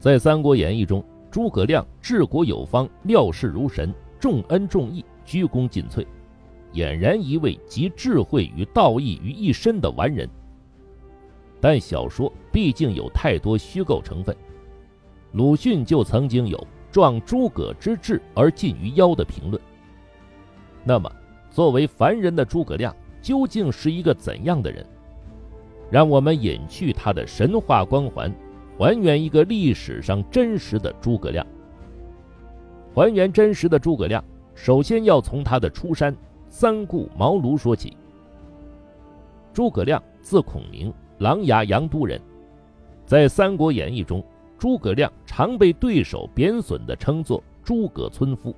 在《三国演义》中，诸葛亮治国有方，料事如神，重恩重义，鞠躬尽瘁，俨然一位集智慧与道义于一身的完人。但小说毕竟有太多虚构成分，鲁迅就曾经有“壮诸葛之志而近于妖”的评论。那么，作为凡人的诸葛亮究竟是一个怎样的人？让我们隐去他的神话光环，还原一个历史上真实的诸葛亮。还原真实的诸葛亮，首先要从他的出山三顾茅庐说起。诸葛亮字孔明，琅琊阳都人。在《三国演义》中，诸葛亮常被对手贬损的称作“诸葛村夫”，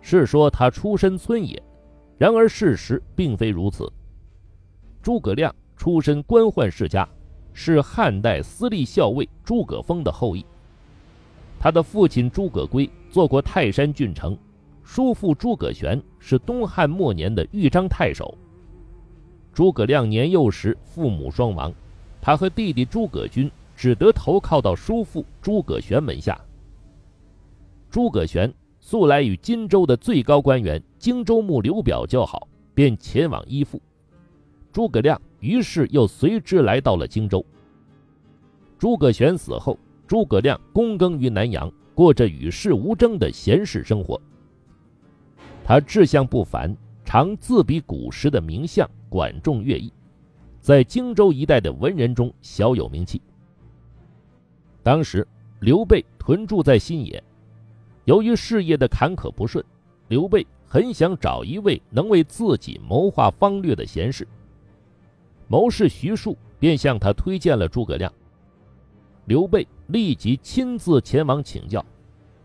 是说他出身村野。然而事实并非如此。诸葛亮。出身官宦世家，是汉代司隶校尉诸葛丰的后裔。他的父亲诸葛圭做过泰山郡丞，叔父诸葛玄是东汉末年的豫章太守。诸葛亮年幼时父母双亡，他和弟弟诸葛均只得投靠到叔父诸葛玄门下。诸葛玄素来与荆州的最高官员荆州牧刘表交好，便前往依附。诸葛亮。于是又随之来到了荆州。诸葛玄死后，诸葛亮躬耕于南阳，过着与世无争的闲适生活。他志向不凡，常自比古时的名相，管仲、乐毅，在荆州一带的文人中小有名气。当时刘备屯驻在新野，由于事业的坎坷不顺，刘备很想找一位能为自己谋划方略的贤士。谋士徐庶便向他推荐了诸葛亮。刘备立即亲自前往请教，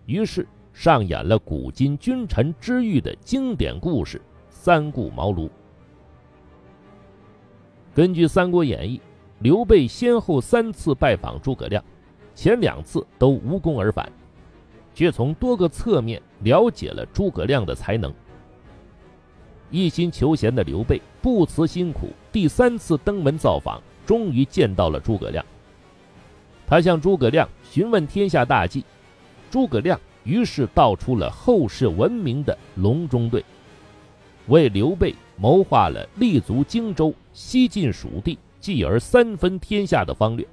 于是上演了古今君臣之遇的经典故事——三顾茅庐。根据《三国演义》，刘备先后三次拜访诸葛亮，前两次都无功而返，却从多个侧面了解了诸葛亮的才能。一心求贤的刘备不辞辛苦，第三次登门造访，终于见到了诸葛亮。他向诸葛亮询问天下大计，诸葛亮于是道出了后世闻名的隆中对，为刘备谋划了立足荆州、西进蜀地，继而三分天下的方略。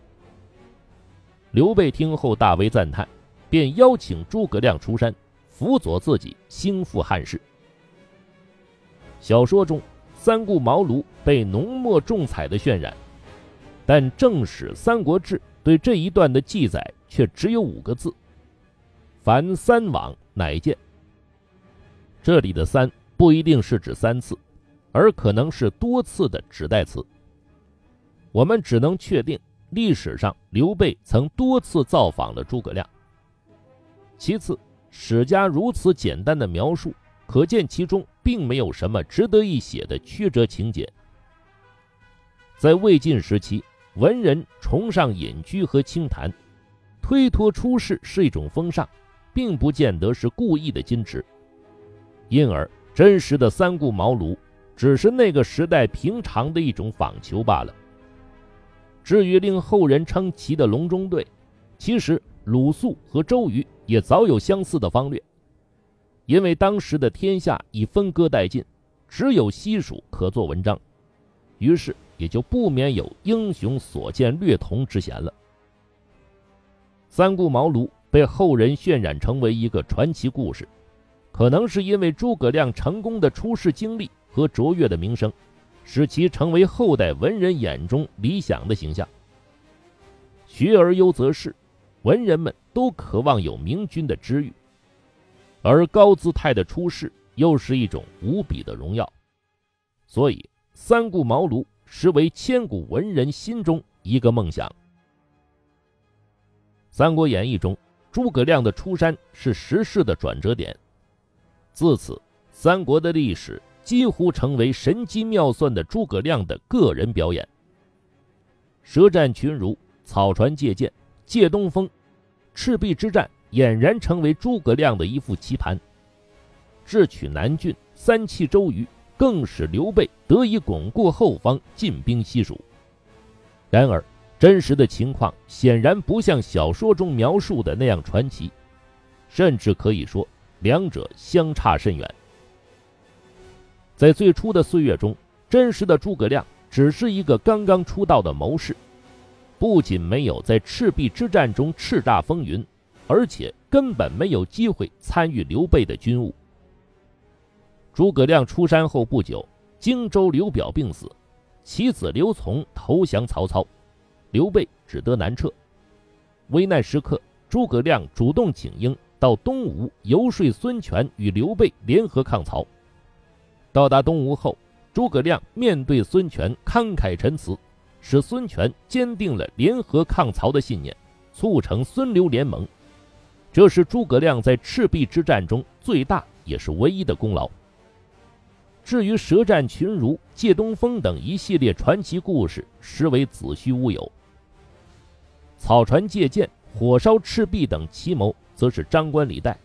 刘备听后大为赞叹，便邀请诸葛亮出山，辅佐自己兴复汉室。小说中，三顾茅庐被浓墨重彩的渲染，但正史《三国志》对这一段的记载却只有五个字：“凡三往，乃见。”这里的“三”不一定是指三次，而可能是多次的指代词。我们只能确定，历史上刘备曾多次造访了诸葛亮。其次，史家如此简单的描述。可见其中并没有什么值得一写的曲折情节。在魏晋时期，文人崇尚隐居和清谈，推脱出世是一种风尚，并不见得是故意的矜持。因而，真实的三顾茅庐只是那个时代平常的一种访求罢了。至于令后人称奇的隆中对，其实鲁肃和周瑜也早有相似的方略。因为当时的天下已分割殆尽，只有西蜀可做文章，于是也就不免有英雄所见略同之嫌了。三顾茅庐被后人渲染成为一个传奇故事，可能是因为诸葛亮成功的出世经历和卓越的名声，使其成为后代文人眼中理想的形象。学而优则仕，文人们都渴望有明君的知遇。而高姿态的出世又是一种无比的荣耀，所以三顾茅庐实为千古文人心中一个梦想。《三国演义》中，诸葛亮的出山是时势的转折点，自此，三国的历史几乎成为神机妙算的诸葛亮的个人表演。舌战群儒，草船借箭，借东风，赤壁之战。俨然成为诸葛亮的一副棋盘，智取南郡，三气周瑜，更使刘备得以巩固后方，进兵西蜀。然而，真实的情况显然不像小说中描述的那样传奇，甚至可以说两者相差甚远。在最初的岁月中，真实的诸葛亮只是一个刚刚出道的谋士，不仅没有在赤壁之战中叱咤风云，而且根本没有机会参与刘备的军务。诸葛亮出山后不久，荆州刘表病死，其子刘琮投降曹操，刘备只得南撤。危难时刻，诸葛亮主动请缨到东吴游说孙权与刘备联合抗曹。到达东吴后，诸葛亮面对孙权慷慨陈词，使孙权坚定了联合抗曹的信念，促成孙刘联盟。这是诸葛亮在赤壁之战中最大也是唯一的功劳。至于舌战群儒、借东风等一系列传奇故事，实为子虚乌有。草船借箭、火烧赤壁等奇谋，则是张冠李戴。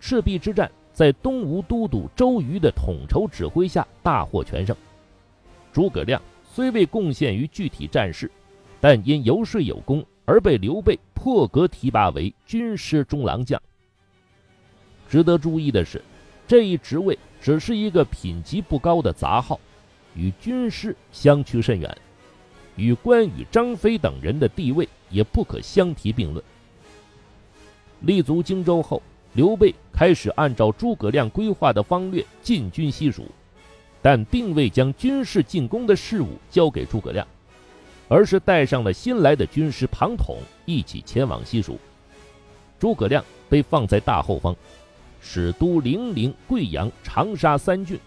赤壁之战。在东吴都督周瑜的统筹指挥下，大获全胜。诸葛亮虽未贡献于具体战事，但因游说有功而被刘备破格提拔为军师中郎将。值得注意的是，这一职位只是一个品级不高的杂号，与军师相去甚远，与关羽、张飞等人的地位也不可相提并论。立足荆州后。刘备开始按照诸葛亮规划的方略进军西蜀，但并未将军事进攻的事务交给诸葛亮，而是带上了新来的军师庞统一起前往西蜀。诸葛亮被放在大后方，使都零陵、贵阳、长沙三郡，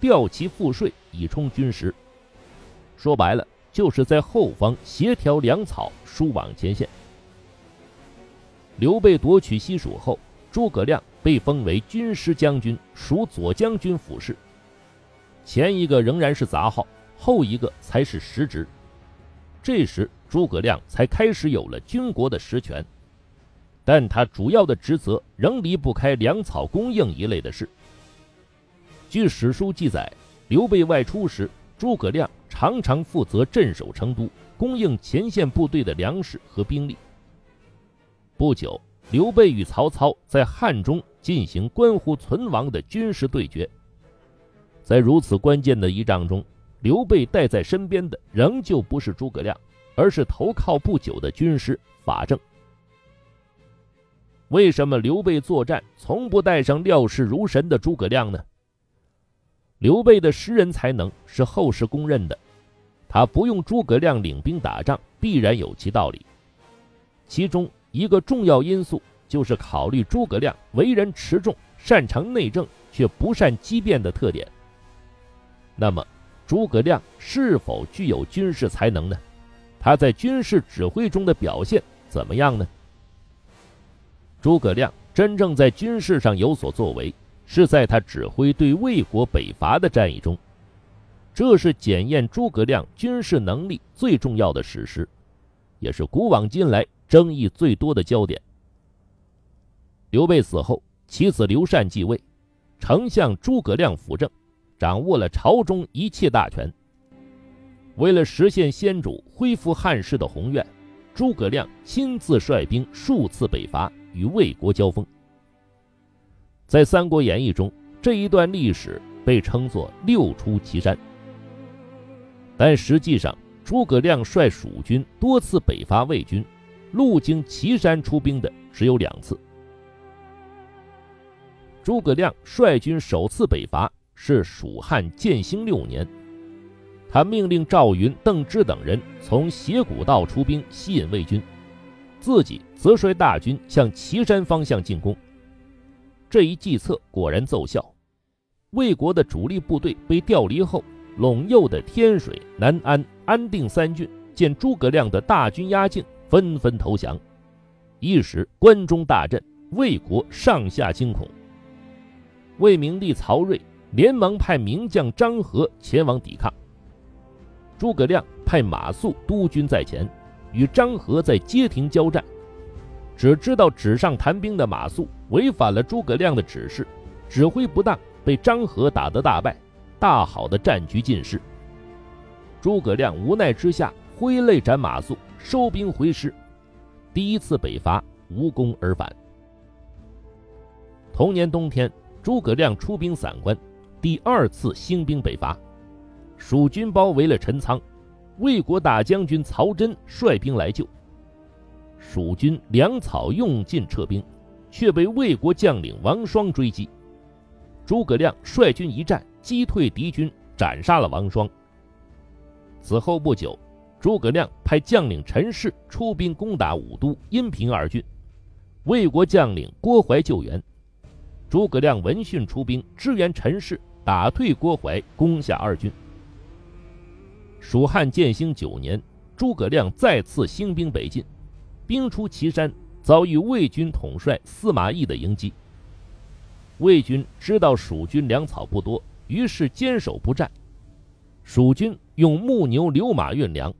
调其赋税以充军时。说白了，就是在后方协调粮草输往前线。刘备夺取西蜀后。诸葛亮被封为军师将军，属左将军府事。前一个仍然是杂号，后一个才是实职。这时，诸葛亮才开始有了军国的实权，但他主要的职责仍离不开粮草供应一类的事。据史书记载，刘备外出时，诸葛亮常常负责镇守成都，供应前线部队的粮食和兵力。不久。刘备与曹操在汉中进行关乎存亡的军事对决，在如此关键的一仗中，刘备带在身边的仍旧不是诸葛亮，而是投靠不久的军师法正。为什么刘备作战从不带上料事如神的诸葛亮呢？刘备的识人才能是后世公认的，他不用诸葛亮领兵打仗，必然有其道理，其中。一个重要因素就是考虑诸葛亮为人持重、擅长内政却不善机变的特点。那么，诸葛亮是否具有军事才能呢？他在军事指挥中的表现怎么样呢？诸葛亮真正在军事上有所作为，是在他指挥对魏国北伐的战役中，这是检验诸葛亮军事能力最重要的史实，也是古往今来。争议最多的焦点。刘备死后，其子刘禅继位，丞相诸葛亮辅政，掌握了朝中一切大权。为了实现先主恢复汉室的宏愿，诸葛亮亲自率兵数次北伐，与魏国交锋。在《三国演义》中，这一段历史被称作“六出祁山”，但实际上，诸葛亮率蜀军多次北伐魏军。路经岐山出兵的只有两次。诸葛亮率军首次北伐是蜀汉建兴六年，他命令赵云、邓芝等人从斜谷道出兵吸引魏军，自己则率大军向岐山方向进攻。这一计策果然奏效，魏国的主力部队被调离后，陇右的天水、南安、安定三郡见诸葛亮的大军压境。纷纷投降，一时关中大震，魏国上下惊恐。魏明帝曹睿连忙派名将张合前往抵抗。诸葛亮派马谡督军在前，与张合在街亭交战。只知道纸上谈兵的马谡违反了诸葛亮的指示，指挥不当，被张合打得大败，大好的战局尽失。诸葛亮无奈之下。挥泪斩马谡，收兵回师，第一次北伐无功而返。同年冬天，诸葛亮出兵散关，第二次兴兵北伐，蜀军包围了陈仓，魏国大将军曹真率兵来救。蜀军粮草用尽撤兵，却被魏国将领王双追击。诸葛亮率军一战，击退敌军，斩杀了王双。此后不久，诸葛亮派将领陈氏出兵攻打武都、阴平二郡，魏国将领郭淮救援。诸葛亮闻讯出兵支援陈氏，打退郭淮，攻下二郡。蜀汉建兴九年，诸葛亮再次兴兵北进，兵出祁山，遭遇魏军统帅司马懿的迎击。魏军知道蜀军粮草不多，于是坚守不战。蜀军用木牛流马运粮，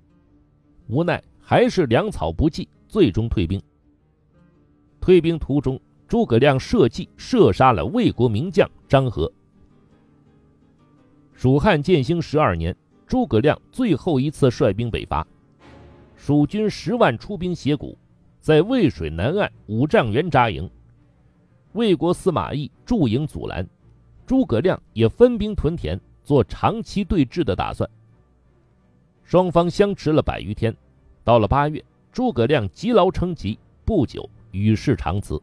无奈还是粮草不济，最终退兵。退兵途中。诸葛亮设计射杀了魏国名将张合。蜀汉建兴十二年，诸葛亮最后一次率兵北伐，蜀军十万出兵斜谷，在渭水南岸五丈原扎营。魏国司马懿驻营阻拦，诸葛亮也分兵屯田，做长期对峙的打算。双方相持了百余天，到了八月，诸葛亮积劳成疾，不久与世长辞。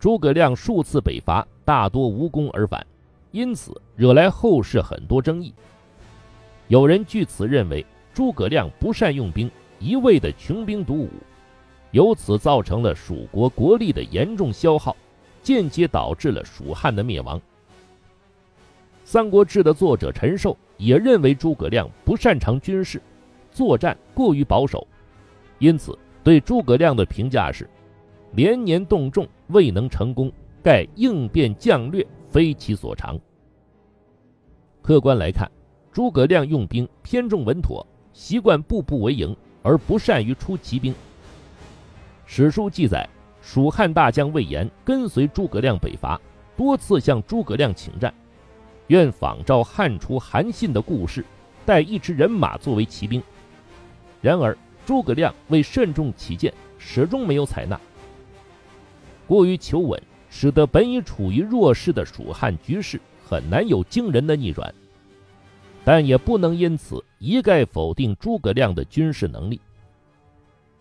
诸葛亮数次北伐，大多无功而返，因此惹来后世很多争议。有人据此认为诸葛亮不善用兵，一味的穷兵黩武，由此造成了蜀国国力的严重消耗，间接导致了蜀汉的灭亡。《三国志》的作者陈寿也认为诸葛亮不擅长军事，作战过于保守，因此对诸葛亮的评价是。连年动众未能成功，盖应变将略非其所长。客观来看，诸葛亮用兵偏重稳妥，习惯步步为营，而不善于出奇兵。史书记载，蜀汉大将魏延跟随诸葛亮北伐，多次向诸葛亮请战，愿仿照汉初韩信的故事，带一支人马作为骑兵。然而，诸葛亮为慎重起见，始终没有采纳。过于求稳，使得本已处于弱势的蜀汉局势很难有惊人的逆转。但也不能因此一概否定诸葛亮的军事能力。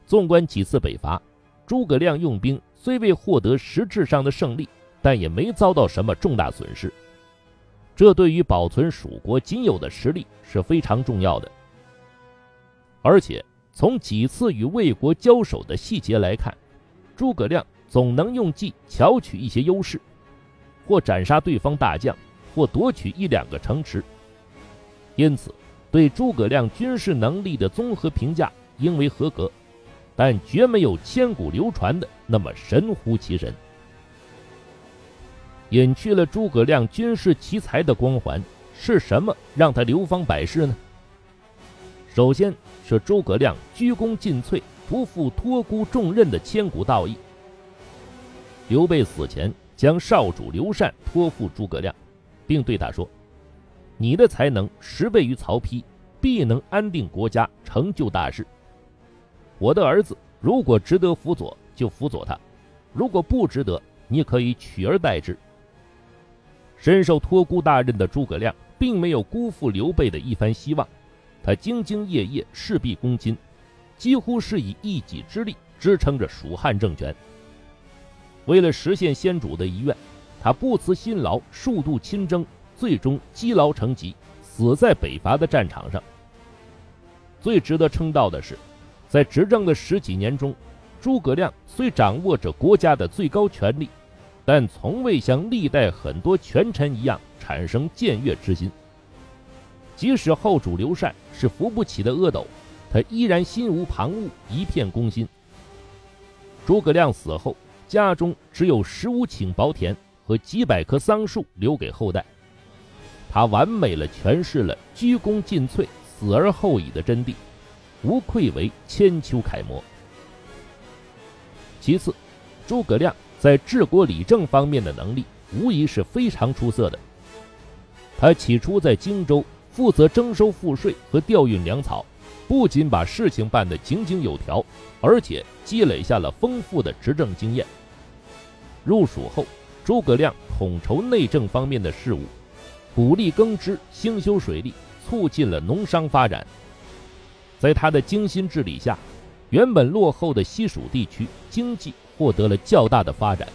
纵观几次北伐，诸葛亮用兵虽未获得实质上的胜利，但也没遭到什么重大损失。这对于保存蜀国仅有的实力是非常重要的。而且从几次与魏国交手的细节来看，诸葛亮。总能用计巧取一些优势，或斩杀对方大将，或夺取一两个城池。因此，对诸葛亮军事能力的综合评价应为合格，但绝没有千古流传的那么神乎其神。隐去了诸葛亮军事奇才的光环，是什么让他流芳百世呢？首先是诸葛亮鞠躬尽瘁、不负托孤重任的千古道义。刘备死前将少主刘禅托付诸葛亮，并对他说：“你的才能十倍于曹丕，必能安定国家，成就大事。我的儿子如果值得辅佐，就辅佐他；如果不值得，你可以取而代之。”深受托孤大任的诸葛亮，并没有辜负刘备的一番希望，他兢兢业业，事必躬亲，几乎是以一己之力支撑着蜀汉政权。为了实现先主的遗愿，他不辞辛劳，数度亲征，最终积劳成疾，死在北伐的战场上。最值得称道的是，在执政的十几年中，诸葛亮虽掌握着国家的最高权力，但从未像历代很多权臣一样产生僭越之心。即使后主刘禅是扶不起的阿斗，他依然心无旁骛，一片公心。诸葛亮死后。家中只有十五顷薄田和几百棵桑树留给后代，他完美了诠释了鞠躬尽瘁、死而后已的真谛，无愧为千秋楷模。其次，诸葛亮在治国理政方面的能力无疑是非常出色的。他起初在荆州负责征收赋税和调运粮草，不仅把事情办得井井有条，而且积累下了丰富的执政经验。入蜀后，诸葛亮统筹内政方面的事务，鼓励耕织，兴修水利，促进了农商发展。在他的精心治理下，原本落后的西蜀地区经济获得了较大的发展。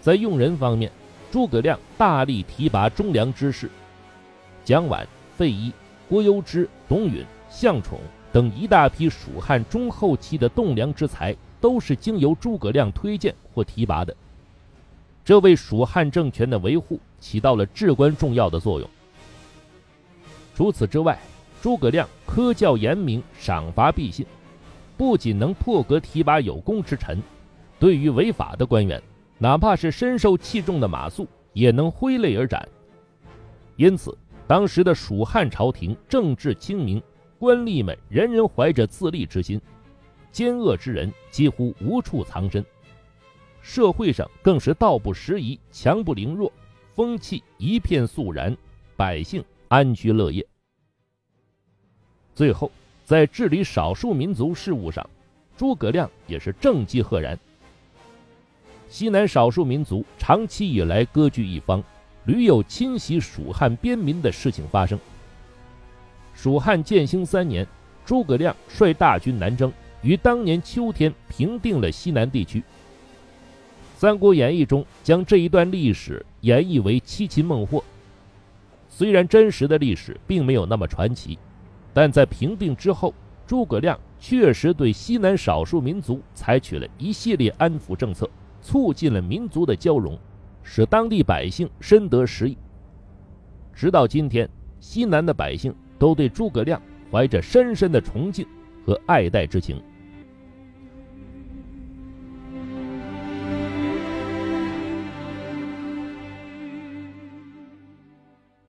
在用人方面，诸葛亮大力提拔忠良之士，蒋琬、费祎、郭攸之、董允、向宠等一大批蜀汉中后期的栋梁之才，都是经由诸葛亮推荐或提拔的。这为蜀汉政权的维护起到了至关重要的作用。除此之外，诸葛亮科教严明，赏罚必信，不仅能破格提拔有功之臣，对于违法的官员。哪怕是深受器重的马谡，也能挥泪而斩。因此，当时的蜀汉朝廷政治清明，官吏们人人怀着自立之心，奸恶之人几乎无处藏身，社会上更是道不拾遗，强不凌弱，风气一片肃然，百姓安居乐业。最后，在治理少数民族事务上，诸葛亮也是政绩赫然。西南少数民族长期以来割据一方，屡有侵袭蜀汉边民的事情发生。蜀汉建兴三年，诸葛亮率大军南征，于当年秋天平定了西南地区。《三国演义》中将这一段历史演绎为七擒孟获。虽然真实的历史并没有那么传奇，但在平定之后，诸葛亮确实对西南少数民族采取了一系列安抚政策。促进了民族的交融，使当地百姓深得实益。直到今天，西南的百姓都对诸葛亮怀着深深的崇敬和爱戴之情。